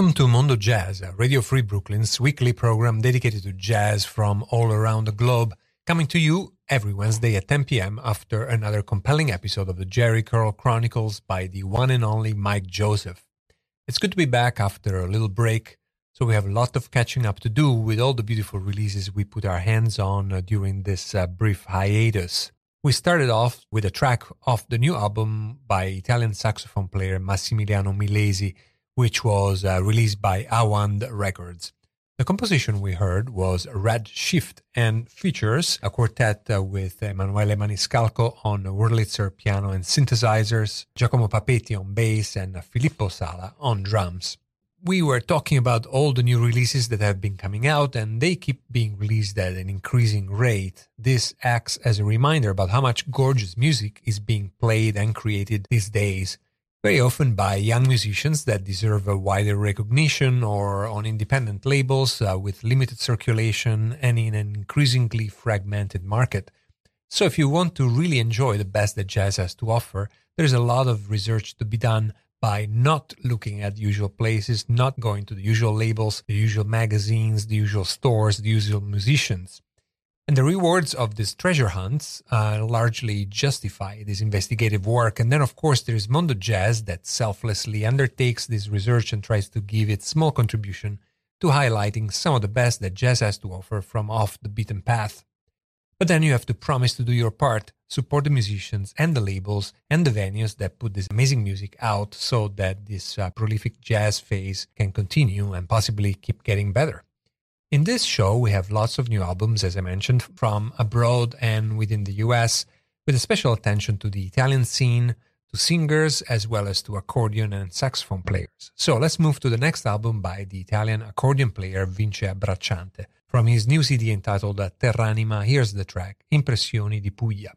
Welcome to Mondo Jazz, Radio Free Brooklyn's weekly program dedicated to jazz from all around the globe, coming to you every Wednesday at 10 p.m. after another compelling episode of the Jerry Curl Chronicles by the one and only Mike Joseph. It's good to be back after a little break, so we have a lot of catching up to do with all the beautiful releases we put our hands on uh, during this uh, brief hiatus. We started off with a track off the new album by Italian saxophone player Massimiliano Milesi which was uh, released by Auand Records. The composition we heard was Red Shift and features a quartet uh, with Emanuele Maniscalco on Wurlitzer piano and synthesizers, Giacomo Papetti on bass, and Filippo Sala on drums. We were talking about all the new releases that have been coming out, and they keep being released at an increasing rate. This acts as a reminder about how much gorgeous music is being played and created these days very often by young musicians that deserve a wider recognition or on independent labels uh, with limited circulation and in an increasingly fragmented market. So, if you want to really enjoy the best that jazz has to offer, there's a lot of research to be done by not looking at usual places, not going to the usual labels, the usual magazines, the usual stores, the usual musicians. And the rewards of these treasure hunts uh, largely justify this investigative work. And then, of course, there's Mondo Jazz that selflessly undertakes this research and tries to give its small contribution to highlighting some of the best that jazz has to offer from off the beaten path. But then you have to promise to do your part, support the musicians and the labels and the venues that put this amazing music out so that this uh, prolific jazz phase can continue and possibly keep getting better. In this show, we have lots of new albums, as I mentioned, from abroad and within the US, with a special attention to the Italian scene, to singers, as well as to accordion and saxophone players. So let's move to the next album by the Italian accordion player Vince Abbracciante. From his new CD entitled Terranima, here's the track Impressioni di Puglia.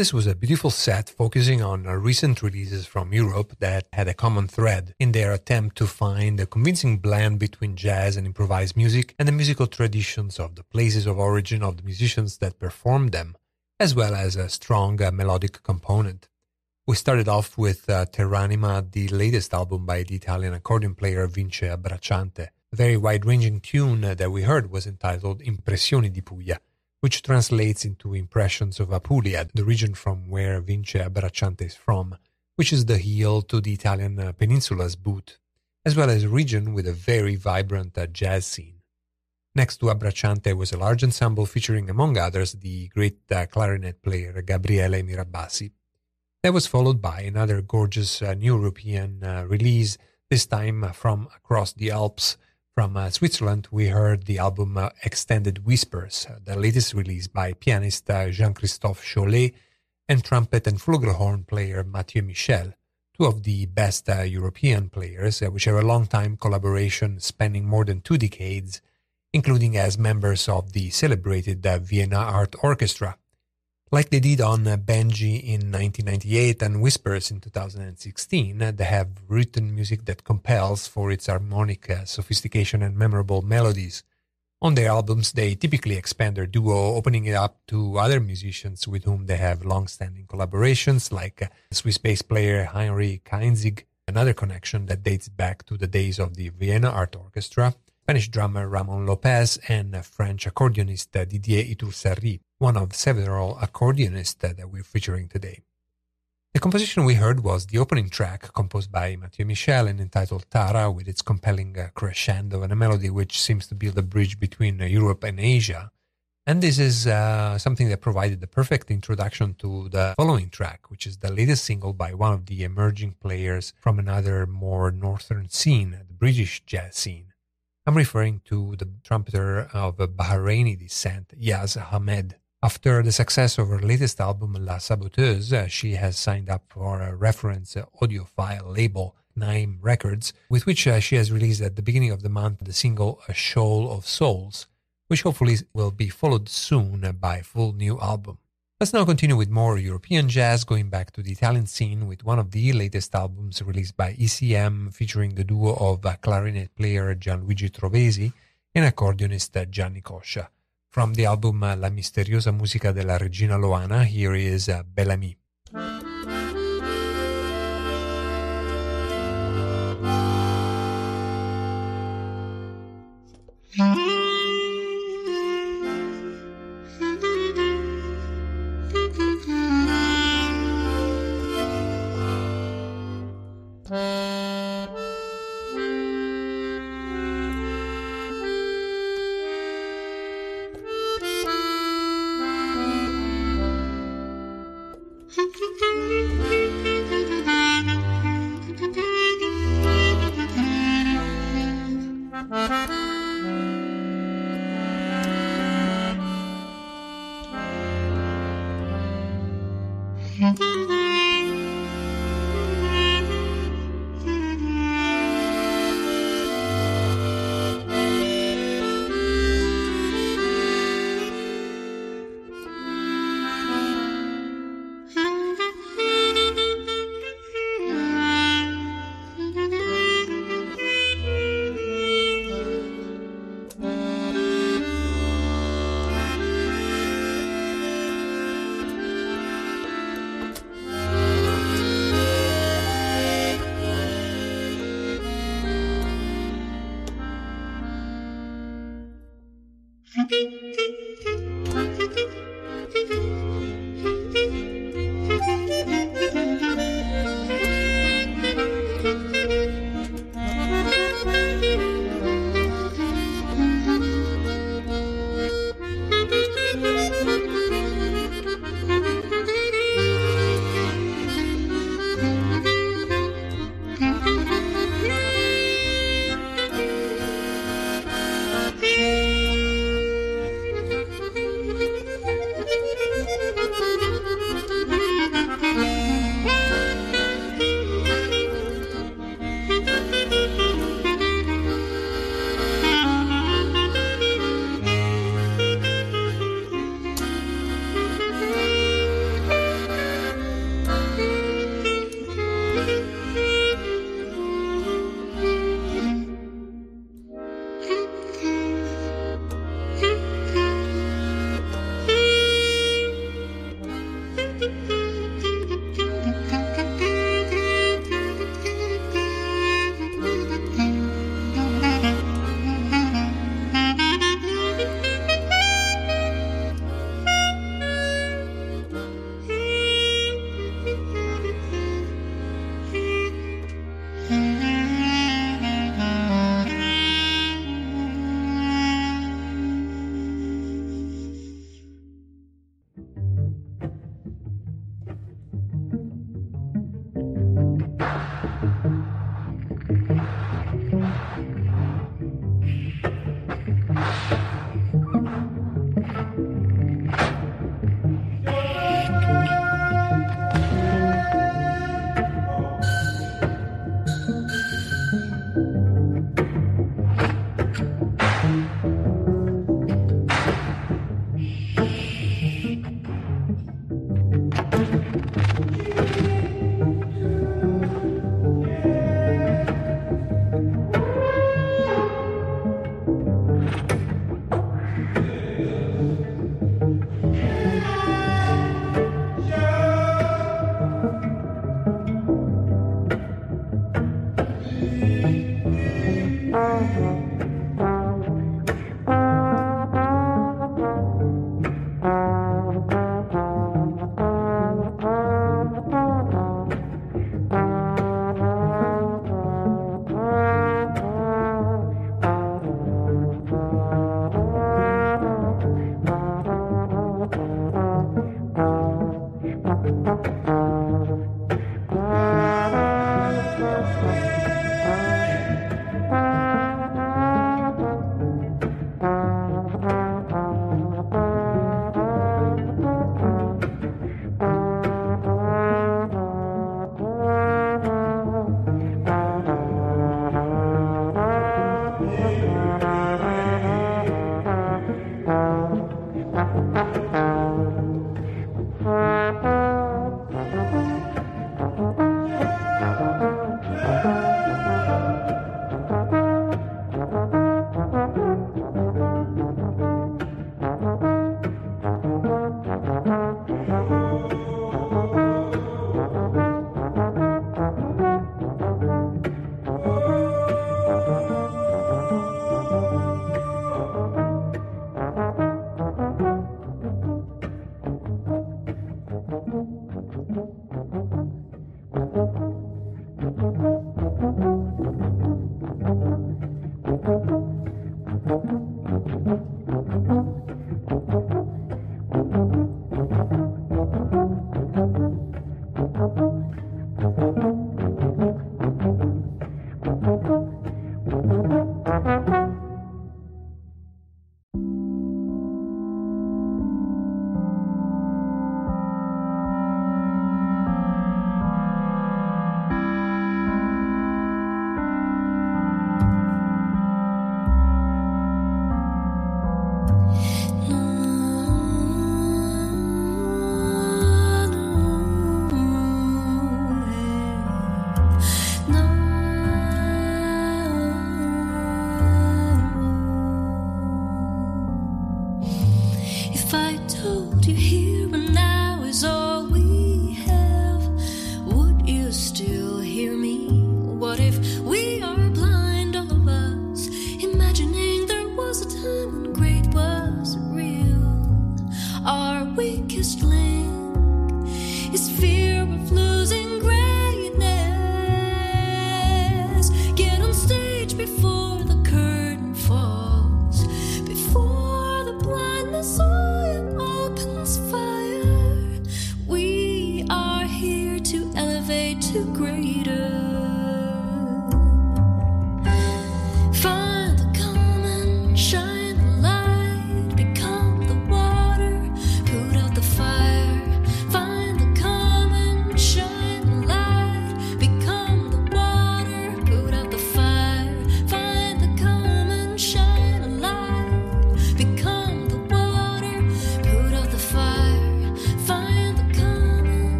This was a beautiful set focusing on uh, recent releases from Europe that had a common thread in their attempt to find a convincing blend between jazz and improvised music and the musical traditions of the places of origin of the musicians that performed them, as well as a strong uh, melodic component. We started off with uh, Terranima, the latest album by the Italian accordion player Vince Abbracciante. A very wide ranging tune that we heard was entitled Impressioni di Puglia which translates into impressions of Apulia, the region from where Vince Abbracciante is from, which is the heel to the Italian uh, peninsula's boot, as well as a region with a very vibrant uh, jazz scene. Next to Abbracciante was a large ensemble featuring, among others, the great uh, clarinet player Gabriele Mirabassi. That was followed by another gorgeous new European release, this time from across the Alps, from uh, Switzerland, we heard the album uh, Extended Whispers, uh, the latest release by pianist uh, Jean Christophe Cholet and trumpet and flugelhorn player Mathieu Michel, two of the best uh, European players, uh, which have a long time collaboration spanning more than two decades, including as members of the celebrated Vienna Art Orchestra, like they did on uh, Benji in 1998 and Whispers in 2016, uh, they have written music that compels for its harmonic uh, sophistication and memorable melodies. On their albums, they typically expand their duo, opening it up to other musicians with whom they have long-standing collaborations, like Swiss bass player Heinrich Känzig, another connection that dates back to the days of the Vienna Art Orchestra, Spanish drummer Ramon Lopez, and French accordionist Didier Ithursarry one of several accordionists that we're featuring today. The composition we heard was the opening track composed by Mathieu Michel and entitled Tara, with its compelling uh, crescendo and a melody which seems to build a bridge between uh, Europe and Asia. And this is uh, something that provided the perfect introduction to the following track, which is the latest single by one of the emerging players from another more northern scene, the British jazz scene. I'm referring to the trumpeter of Bahraini descent, Yazz Ahmed. After the success of her latest album, La Saboteuse, uh, she has signed up for a reference uh, audiophile label, Naim Records, with which uh, she has released at the beginning of the month the single A Shoal of Souls, which hopefully will be followed soon by a full new album. Let's now continue with more European jazz, going back to the Italian scene with one of the latest albums released by ECM featuring the duo of clarinet player Gianluigi Trovesi and accordionist Gianni Coscia. From the album uh, La misteriosa musica della regina Loana, here is uh, uh, you Dethroned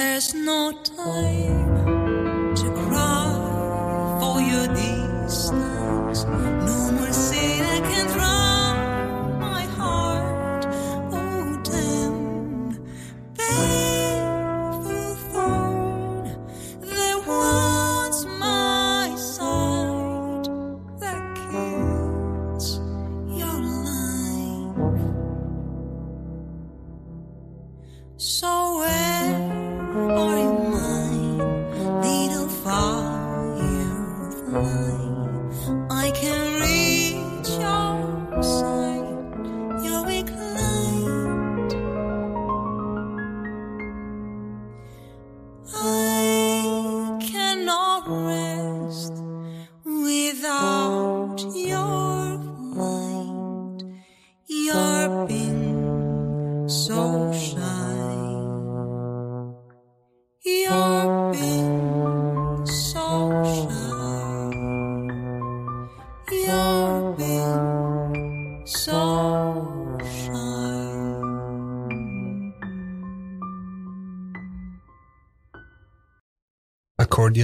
there's no time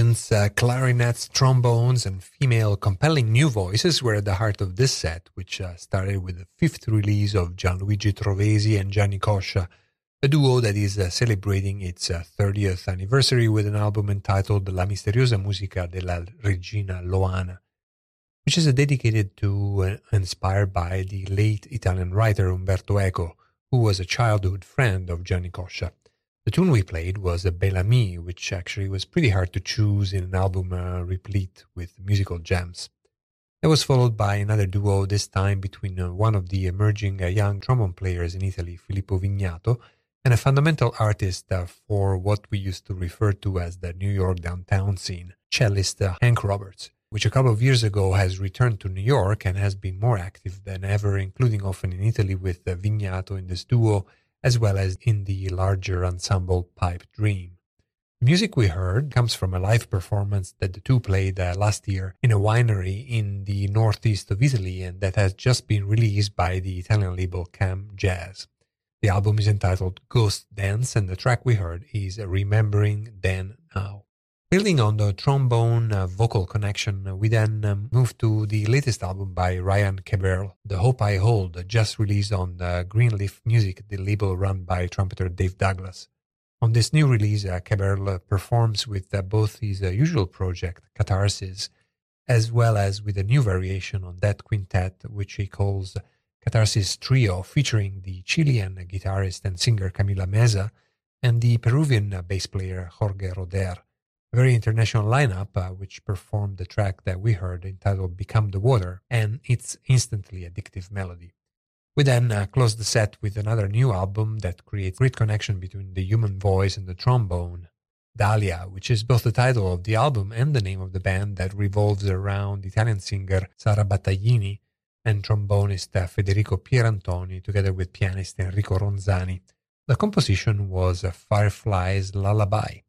Accordions, uh, clarinets, trombones, and female compelling new voices were at the heart of this set, which uh, started with the fifth release of Gianluigi Trovesi and Gianni Coscia, a duo that is uh, celebrating its 30th uh, anniversary with an album entitled La misteriosa musica della regina Loana, which is dedicated to and uh, inspired by the late Italian writer Umberto Eco, who was a childhood friend of Gianni Coscia. The tune we played was a Bel Ami, which actually was pretty hard to choose in an album uh, replete with musical gems. It was followed by another duo, this time between uh, one of the emerging uh, young trombone players in Italy, Filippo Vignato, and a fundamental artist uh, for what we used to refer to as the New York downtown scene, cellist uh, Hank Roberts, which a couple of years ago has returned to New York and has been more active than ever, including often in Italy with uh, Vignato in this duo as well as in the larger ensemble Pipe Dream. The music we heard comes from a live performance that the two played uh, last year in a winery in the northeast of Italy and that has just been released by the Italian label Cam Jazz. The album is entitled Ghost Dance and the track we heard is Remembering Now. Building on the trombone uh, vocal connection, uh, we then um, move to the latest album by Ryan Keberle, The Hope I Hold, just released on the Greenleaf Music, the label run by trumpeter Dave Douglas. On this new release, uh, uh, performs with uh, both his uh, usual project, Catharsis, as well as with a new variation on that quintet, which he calls Catharsis Trio, featuring the Chilean guitarist and singer Camila Meza and the Peruvian bass player Jorge Roeder very international lineup, uh, which performed the track that we heard entitled Become the Water and its instantly addictive melody. We then uh, close the set with another new album that creates great connection between the human voice and the trombone, Dahlia, which is both the title of the album and the name of the band that revolves around Italian singer Sara Battaglini and trombonist uh, Federico Pierantoni, together with pianist Enrico Ronzani. The composition was Firefly's Lullaby.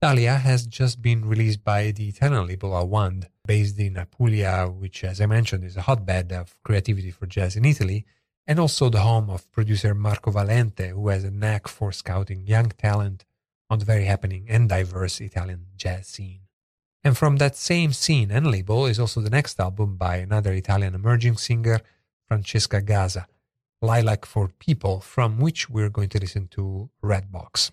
Dahlia has just been released by the Italian label Auand, based in Apulia, which, as I mentioned, is a hotbed of creativity for jazz in Italy, and also the home of producer Marco Valente, who has a knack for scouting young talent on the very happening and diverse Italian jazz scene. And from that same scene and label is also the next album by another Italian emerging singer, Francesca Gaza, Lilac for People, from which we're going to listen to Red Box.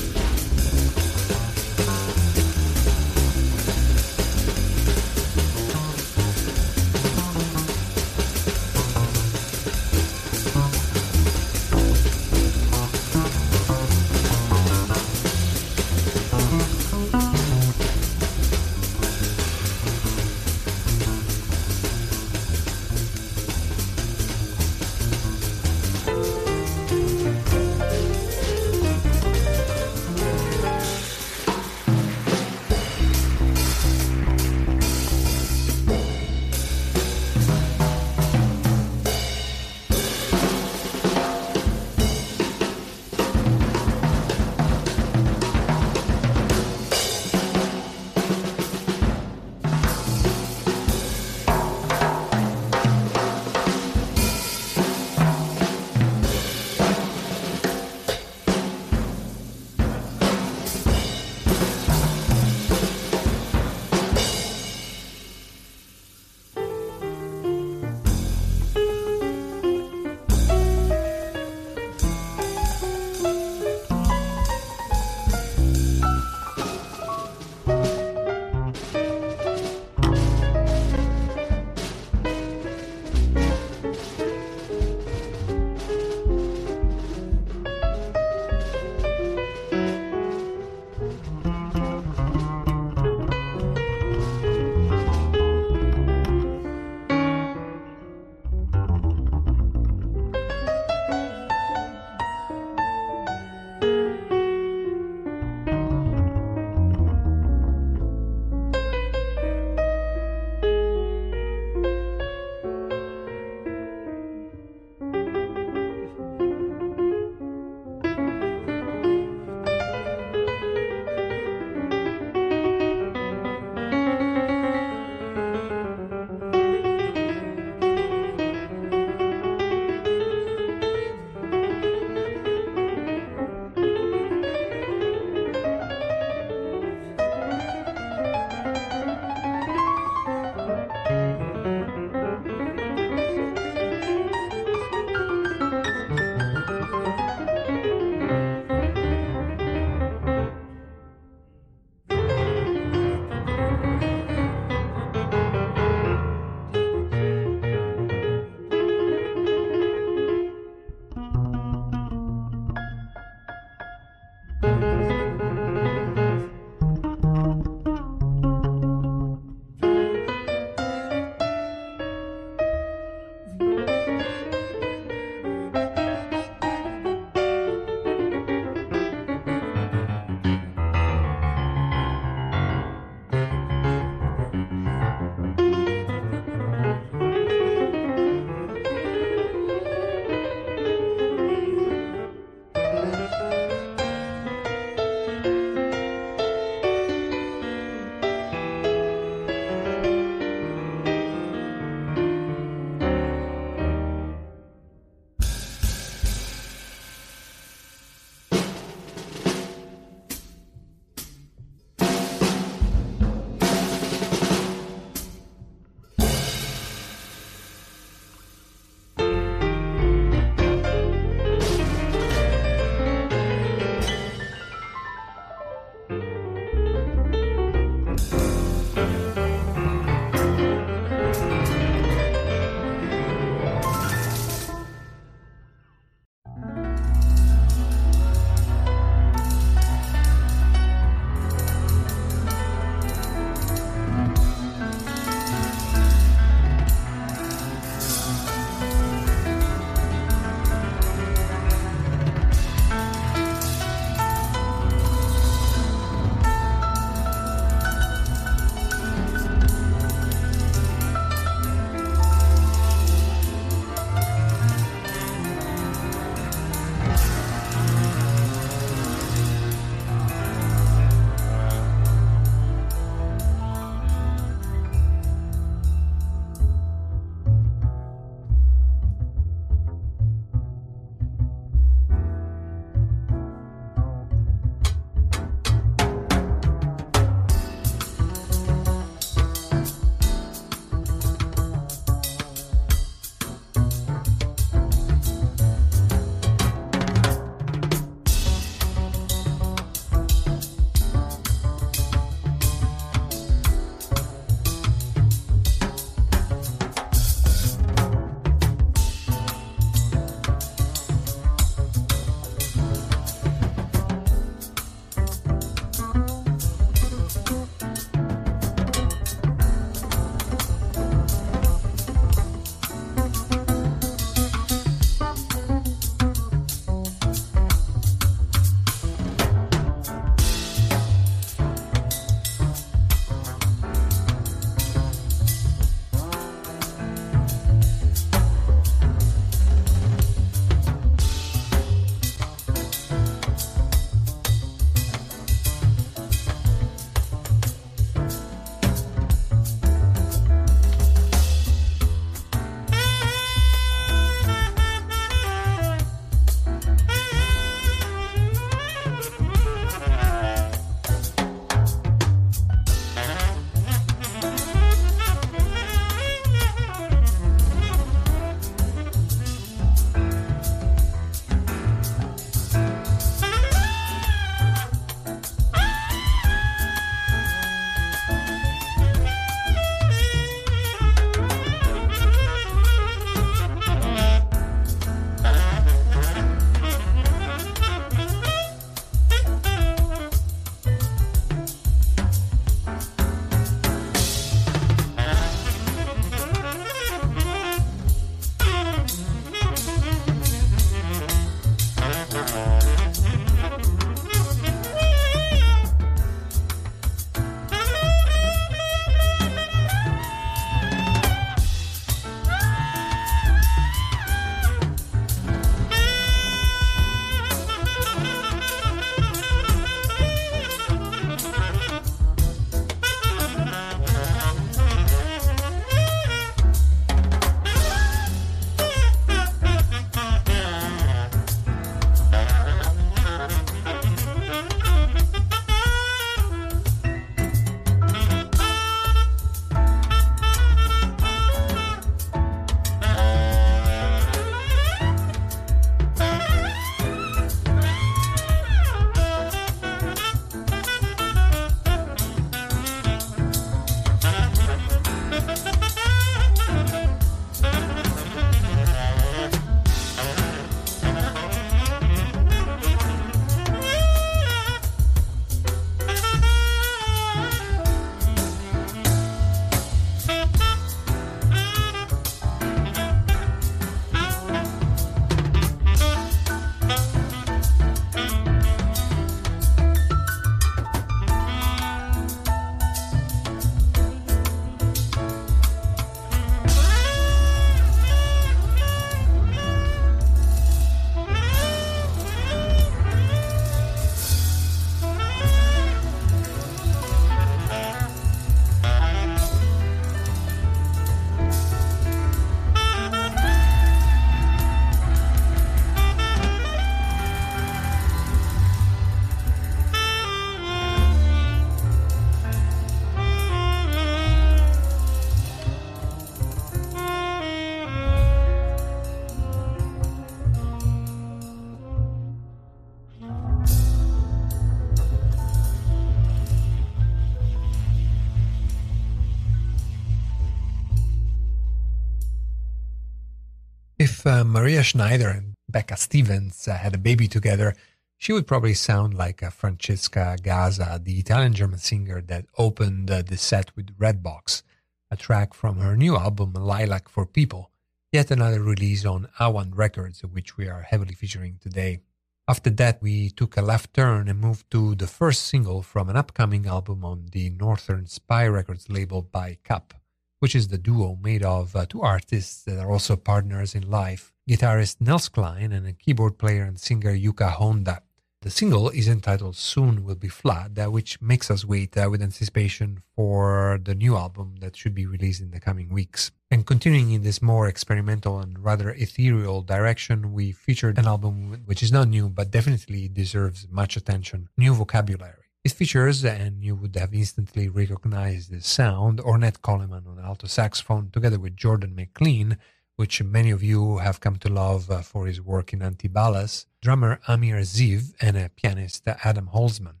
if uh, Maria Schneider and Becca Stevens uh, had a baby together, she would probably sound like uh, Francesca Gaza, the Italian German singer that opened uh, the set with Redbox, a track from her new album Lilac for People, yet another release on Auand Records, which we are heavily featuring today. After that, we took a left turn and moved to the first single from an upcoming album on the Northern Spy Records label by Cup, which is the duo made of uh, two artists that are also partners in life guitarist Nels Cline and a keyboard player and singer Yuka Honda. The single is entitled Soon Will Be Flat, uh, which makes us wait uh, with anticipation for the new album that should be released in the coming weeks. And continuing in this more experimental and rather ethereal direction, we featured an album which is not new but definitely deserves much attention New Vocabulary. It features, and you would have instantly recognized the sound, Ornette Coleman on alto saxophone together with Jordan McLean which many of you have come to love uh, for his work in Antibalas, drummer Amir Ziv, and pianist Adam Holzman.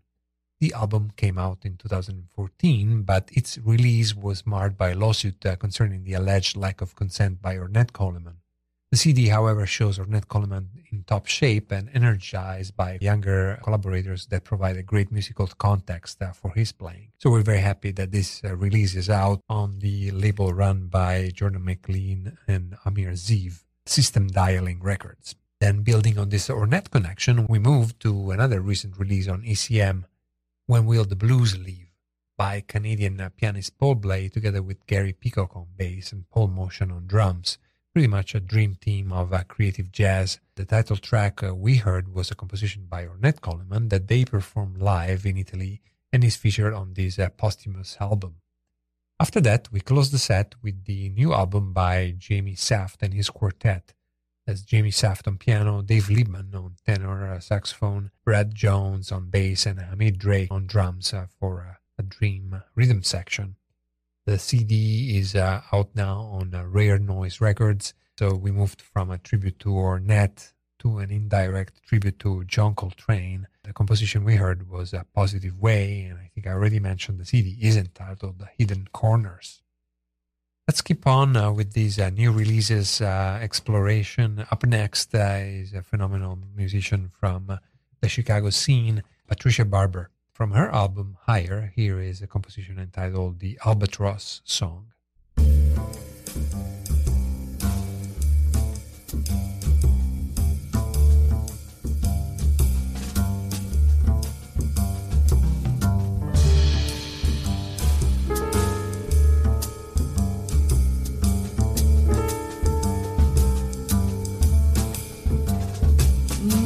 The album came out in 2014, but its release was marred by a lawsuit uh, concerning the alleged lack of consent by Ornette Coleman. The CD, however, shows Ornette Coleman in top shape and energized by younger collaborators that provide a great musical context uh, for his playing. So we're very happy that this uh, release is out on the label run by Jordan McLean and Amir Ziv, System Dialing Records. Then, building on this Ornette connection, we move to another recent release on ECM, When Will the Blues Leave, by Canadian uh, pianist Paul Bley, together with Gary Peacock on bass and Paul Motian on drums pretty much a dream team of uh, creative jazz. The title track uh, we heard was a composition by Ornette Coleman that they performed live in Italy and is featured on this uh, posthumous album. After that, we close the set with the new album by Jamie Saft and his quartet. That's Jamie Saft on piano, Dave Liebman on tenor uh, saxophone, Brad Jones on bass, and Hamid Drake on drums uh, for uh, a dream rhythm section. The CD is uh, out now on uh, Rare Noise Records. So we moved from a tribute to Ornette to an indirect tribute to John Coltrane. The composition we heard was a positive way, and I think I already mentioned the CD is entitled The Hidden Corners. Let's keep on uh, with these uh, new releases uh, exploration. Up next uh, is a phenomenal musician from the Chicago scene, Patricia Barber. From her album Higher, here is a composition entitled The Albatross Song.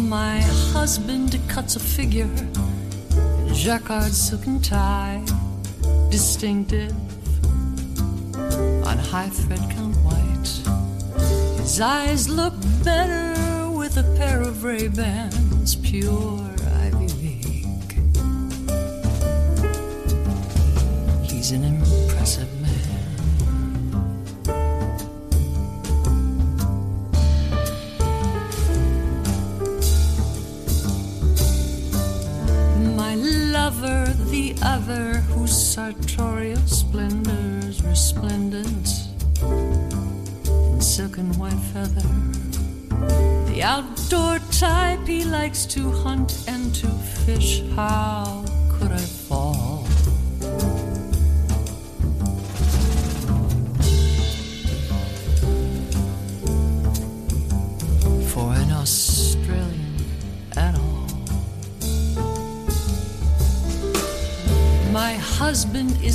My husband cuts a figure jacquard silken tie, distinctive on high thread count white. His eyes look better with a pair of Ray Bans, pure Ivy League. He's an impressive lover, the other, whose sartorial splendors resplendent in silken white feather. The outdoor type he likes to hunt and to fish. How could I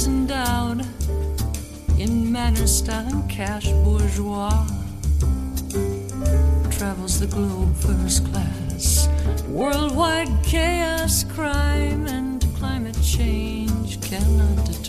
endowed in manner, style, and cash bourgeois. Travels the globe first class. Worldwide chaos, crime, and climate change cannot deter.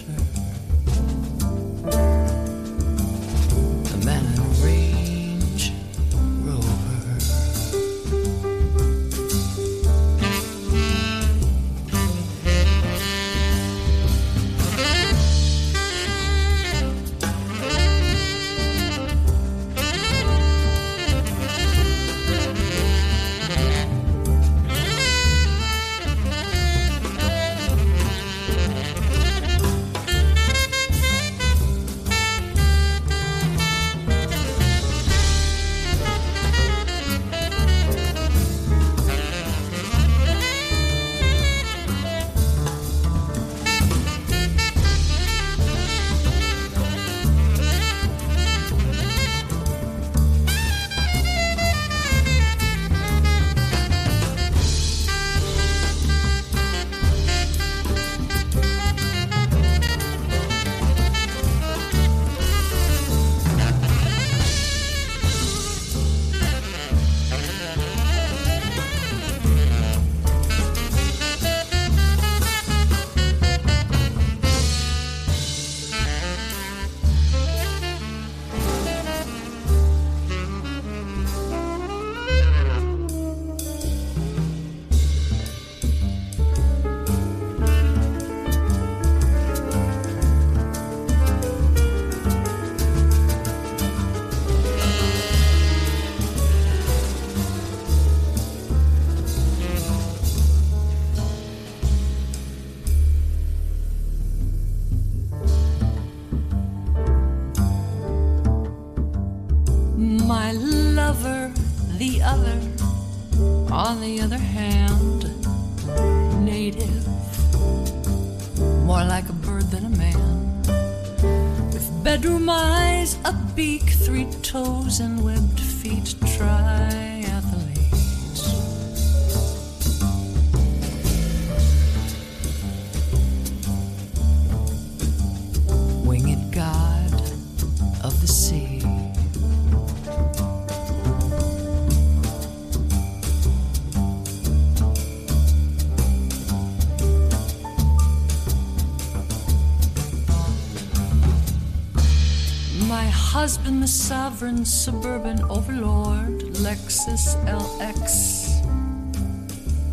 Sovereign suburban overlord, Lexus LX.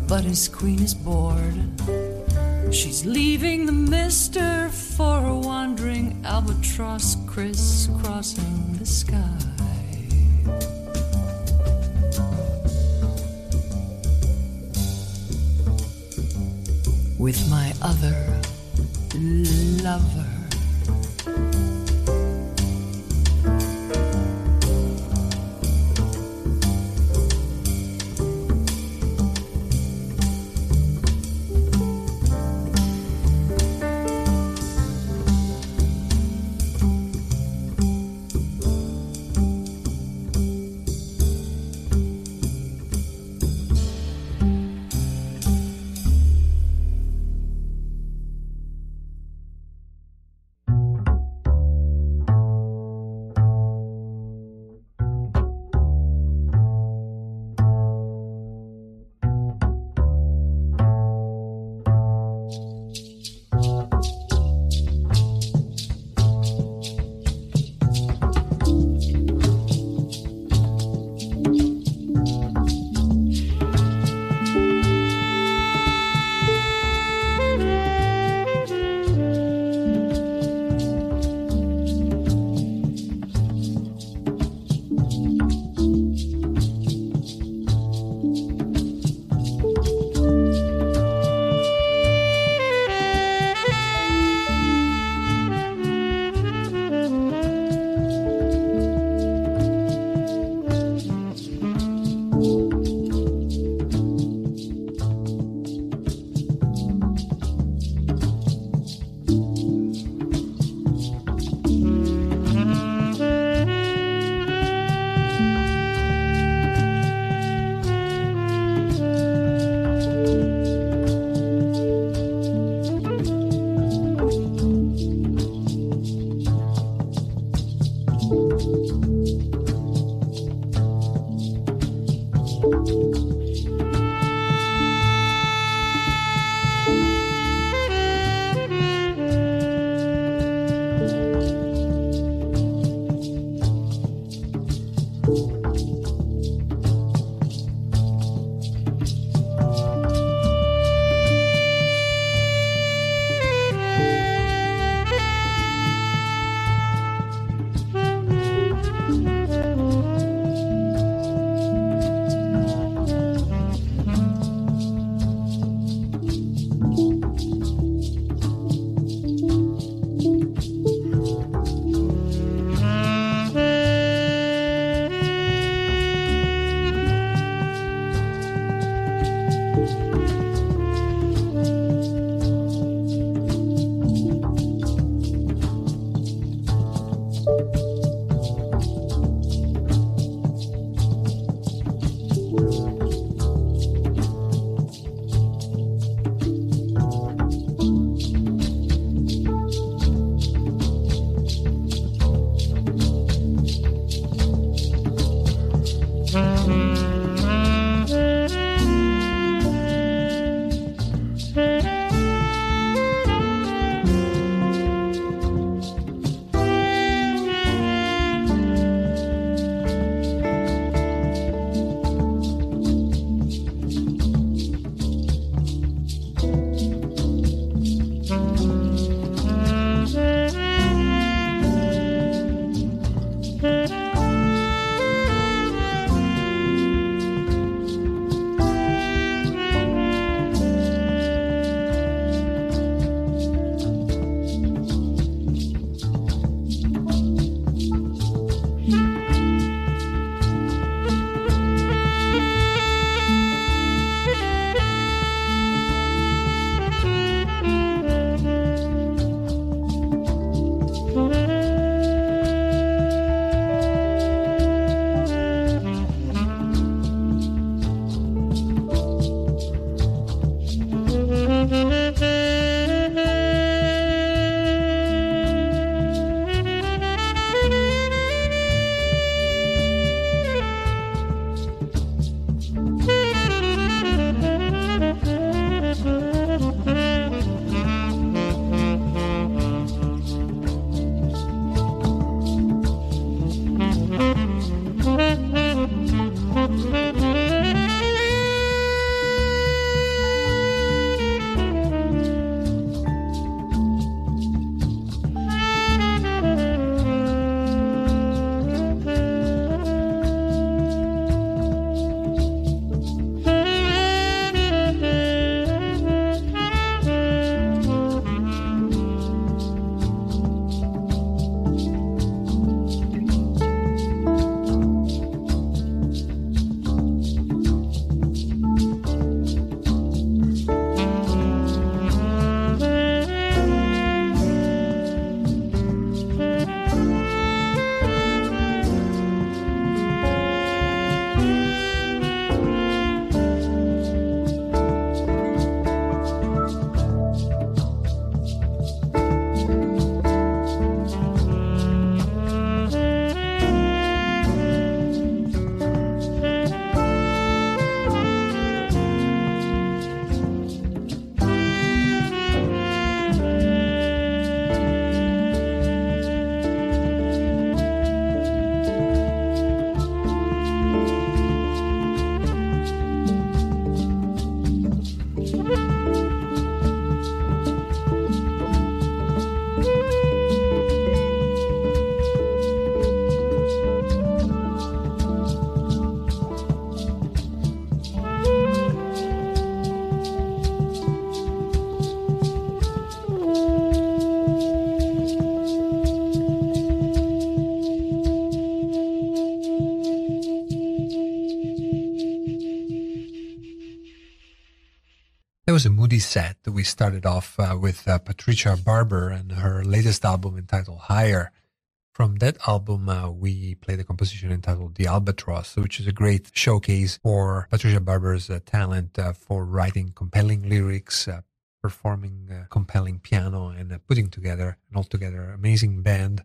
But his queen is bored. She's leaving the mister for a wandering albatross crisscrossing the sky. Moody set. We started off uh, with uh, Patricia Barber and her latest album entitled Higher. From that album, uh, we played a composition entitled The Albatross, which is a great showcase for Patricia Barber's uh, talent uh, for writing compelling lyrics, uh, performing compelling piano, and putting together an altogether amazing band.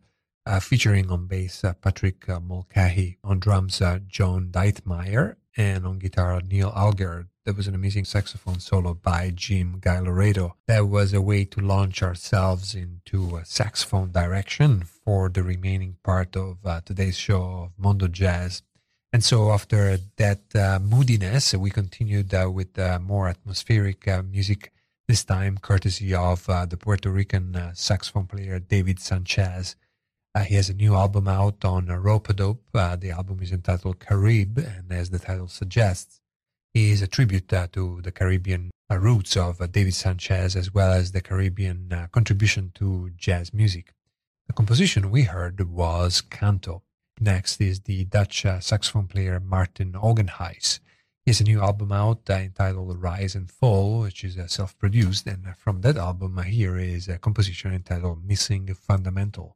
featuring on bass Patrick Mulcahy, on drums John Deitemyer, and on guitar Neil Alger. There was an amazing saxophone solo by Jim Gailloreto. That was a way to launch ourselves into a saxophone direction for the remaining part of uh, today's show of Mondo Jazz. And so, after that uh, moodiness, we continued uh, with uh, more atmospheric uh, music, this time courtesy of uh, the Puerto Rican saxophone player David Sanchez. Uh, he has a new album out on Rope-A-Dope. Uh, the album is entitled Carib, and as the title suggests, is a tribute uh, to the Caribbean uh, roots of uh, David Sanchez as well as the Caribbean contribution to jazz music. The composition we heard was Canto. Next is the Dutch saxophone player Maarten Hogenhuis. He has a new album out entitled Rise and Fall, which is self produced, and from that album, here is a composition entitled Missing Fundamental.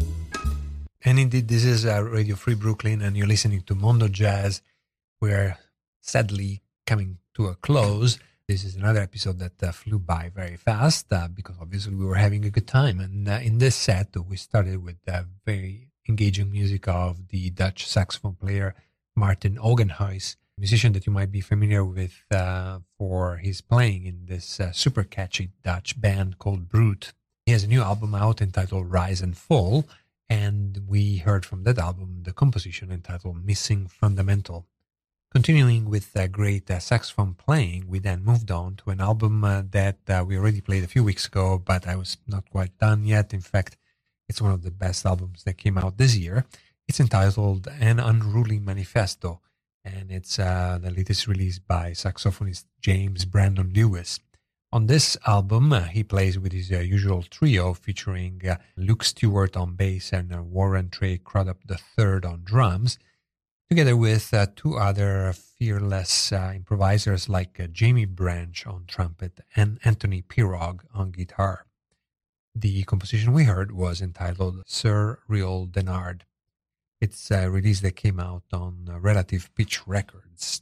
And indeed, this is uh, Radio Free Brooklyn, and you're listening to Mondo Jazz. We're sadly coming to a close. This is another episode that uh, flew by very fast uh, because obviously we were having a good time. And uh, in this set, we started with very engaging music of the Dutch saxophone player Maarten Hogenhuis, musician that you might be familiar with uh, for his playing in this uh, super catchy Dutch band called Brute. He has a new album out entitled Rise and Fall, and we heard from that album the composition entitled Missing Fundamental. Continuing with great uh, saxophone playing, we then moved on to an album uh, that uh, we already played a few weeks ago, but I was not quite done yet. In fact, it's one of the best albums that came out this year. It's entitled An Unruly Manifesto, and it's uh, the latest release by saxophonist James Brandon Lewis. On this album, uh, he plays with his uh, usual trio featuring uh, Luke Stewart on bass and uh, Warren Trey Crudup III on drums, together with uh, two other fearless improvisers like Jaimie Branch on trumpet and Anthony Pirog on guitar. The composition we heard was entitled Sir Real Denard. It's a release that came out on uh, Relative Pitch Records.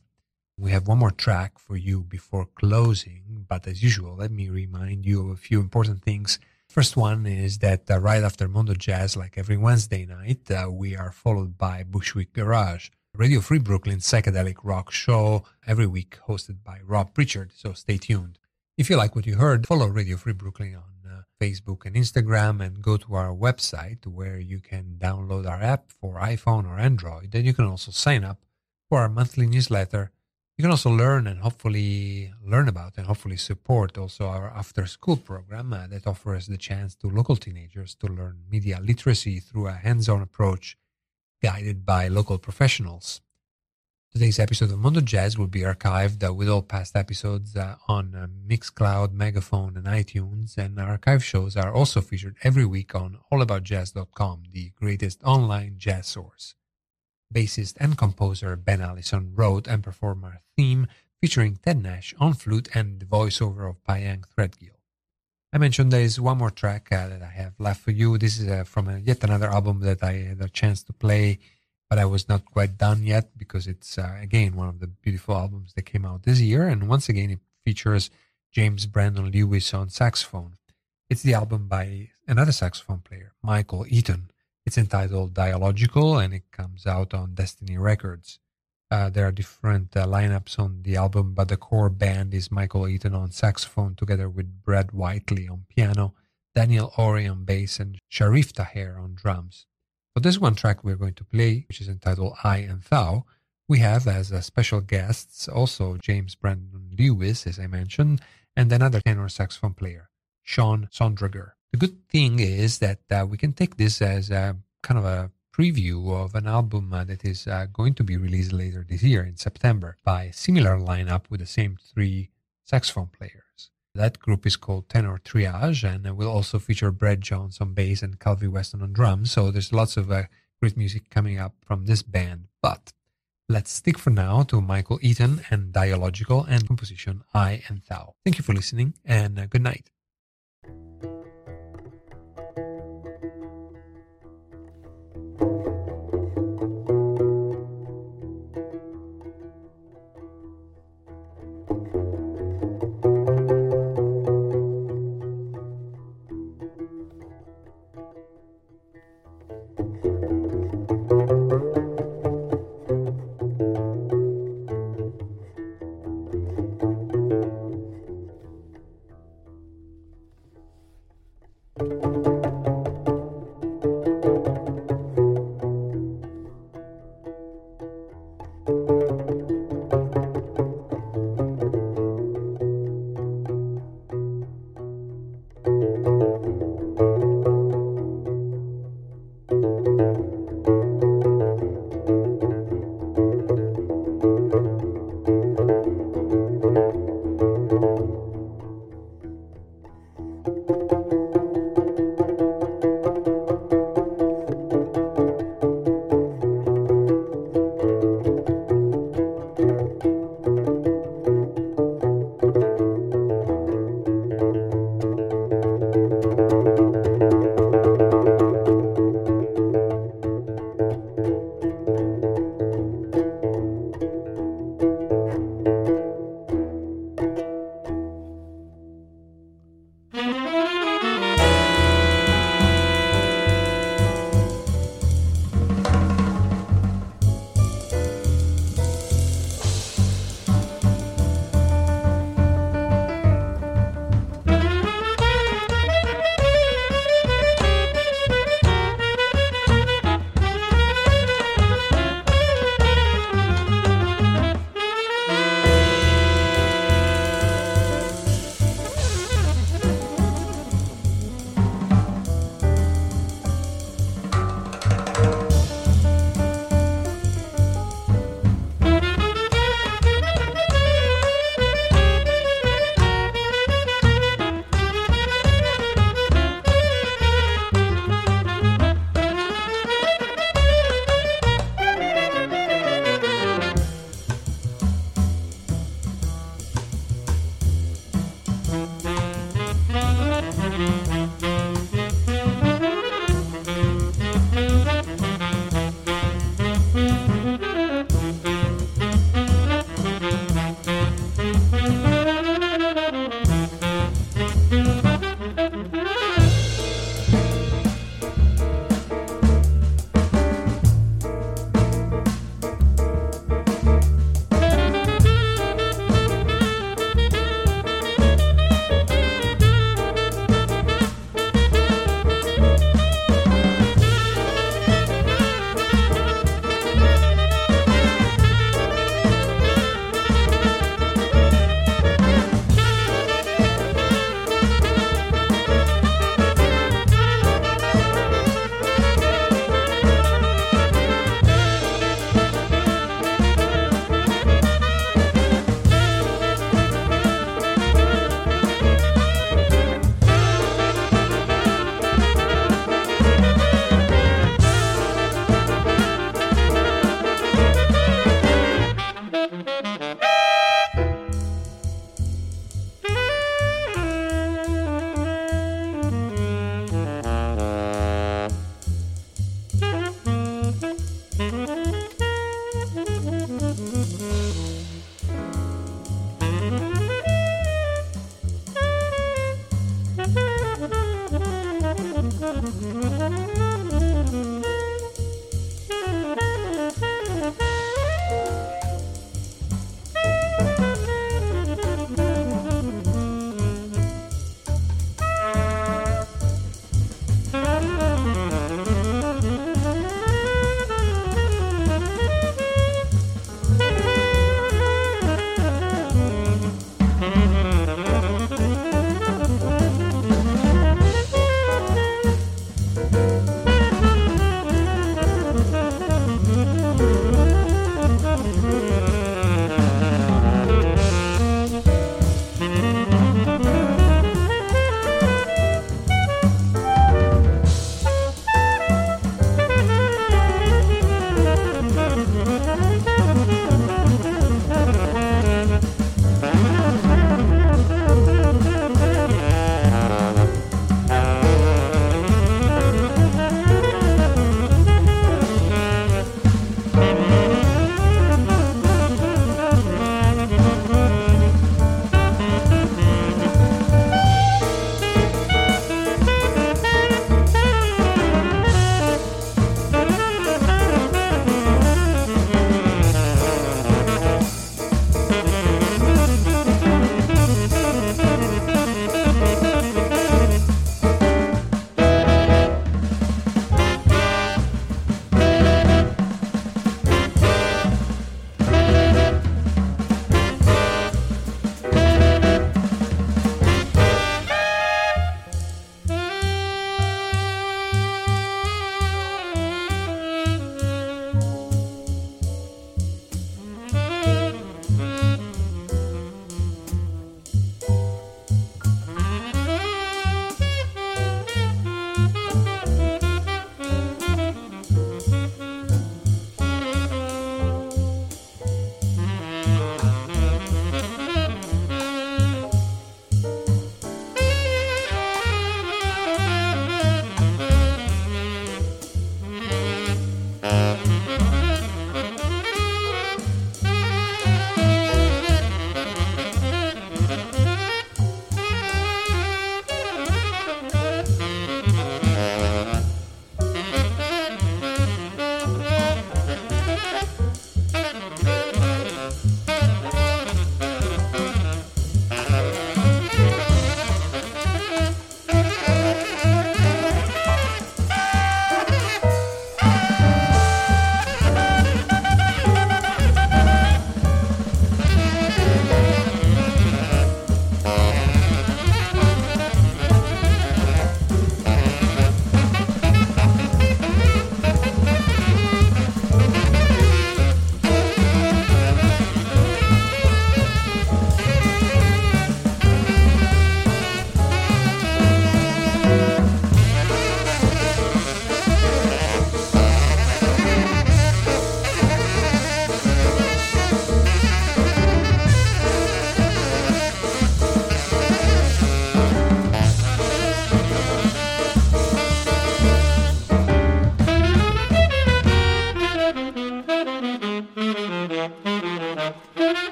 We have one more track for you before closing, but as usual, let me remind you of a few important things. First one is that uh, right after Mondo Jazz, like every Wednesday night, uh, we are followed by Bushwick Garage, Radio Free Brooklyn psychedelic rock show every week hosted by Rob Pritchard, so stay tuned. If you like what you heard, follow Radio Free Brooklyn on Facebook and Instagram and go to our website where you can download our app for iPhone or Android. And you can also sign up for our monthly newsletter. You can also learn and hopefully learn about and hopefully support also our after school program uh, that offers the chance to local teenagers to learn media literacy through a hands on approach guided by local professionals. Today's episode of Mondo Jazz will be archived uh, with all past episodes uh, on uh, Mixcloud, Megaphone, and iTunes. And archive shows are also featured every week on allaboutjazz.com, the greatest online jazz source. Bassist and composer Ben Allison wrote and performed our theme featuring Ted Nash on flute and the voiceover of Pyeng Threadgill. I mentioned there is one more track uh, that I have left for you. This is uh, from a, yet another album that I had a chance to play but I was not quite done yet because it's uh, again one of the beautiful albums that came out this year, and once again it features James Brandon Lewis on saxophone. It's the album by another saxophone player, Michael Eaton. It's entitled Dialogical, and it comes out on Destiny Records. Uh, there are different uh, lineups on the album, but the core band is Michael Eaton on saxophone, together with Brad Whiteley on piano, Daniel Ori on bass, and Shareef Taher on drums. For this one track we're going to play, which is entitled I and Thou, we have as special guests also James Brandon Lewis, as I mentioned, and another tenor saxophone player, Sean Sonderegger. The good thing is that uh, we can take this as a kind of a preview of an album uh, that is uh, going to be released later this year in September by a similar lineup with the same three saxophone players. That group is called Tenor Triage, and will also feature Brad Jones on bass and Calvin Weston on drums. So there's lots of uh, great music coming up from this band. But let's stick for now to Michael Eaton and Dialogical and composition I and Thou. Thank you for listening, and uh, good night.